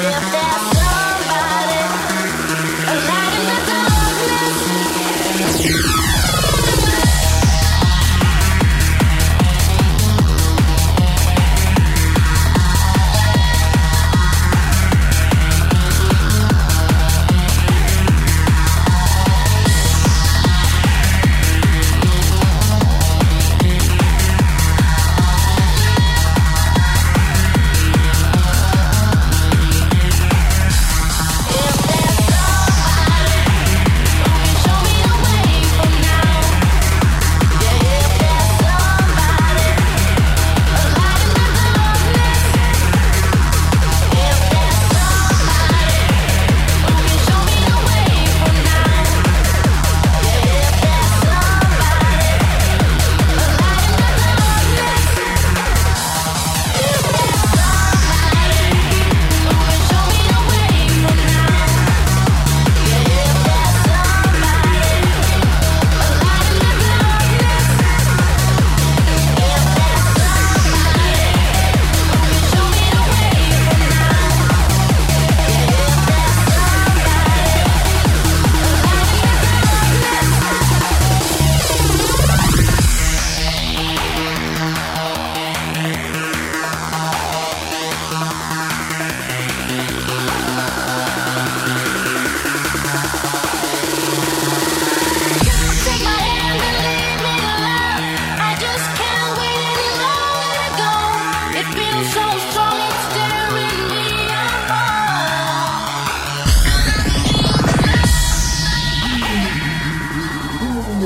It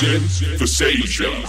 strong,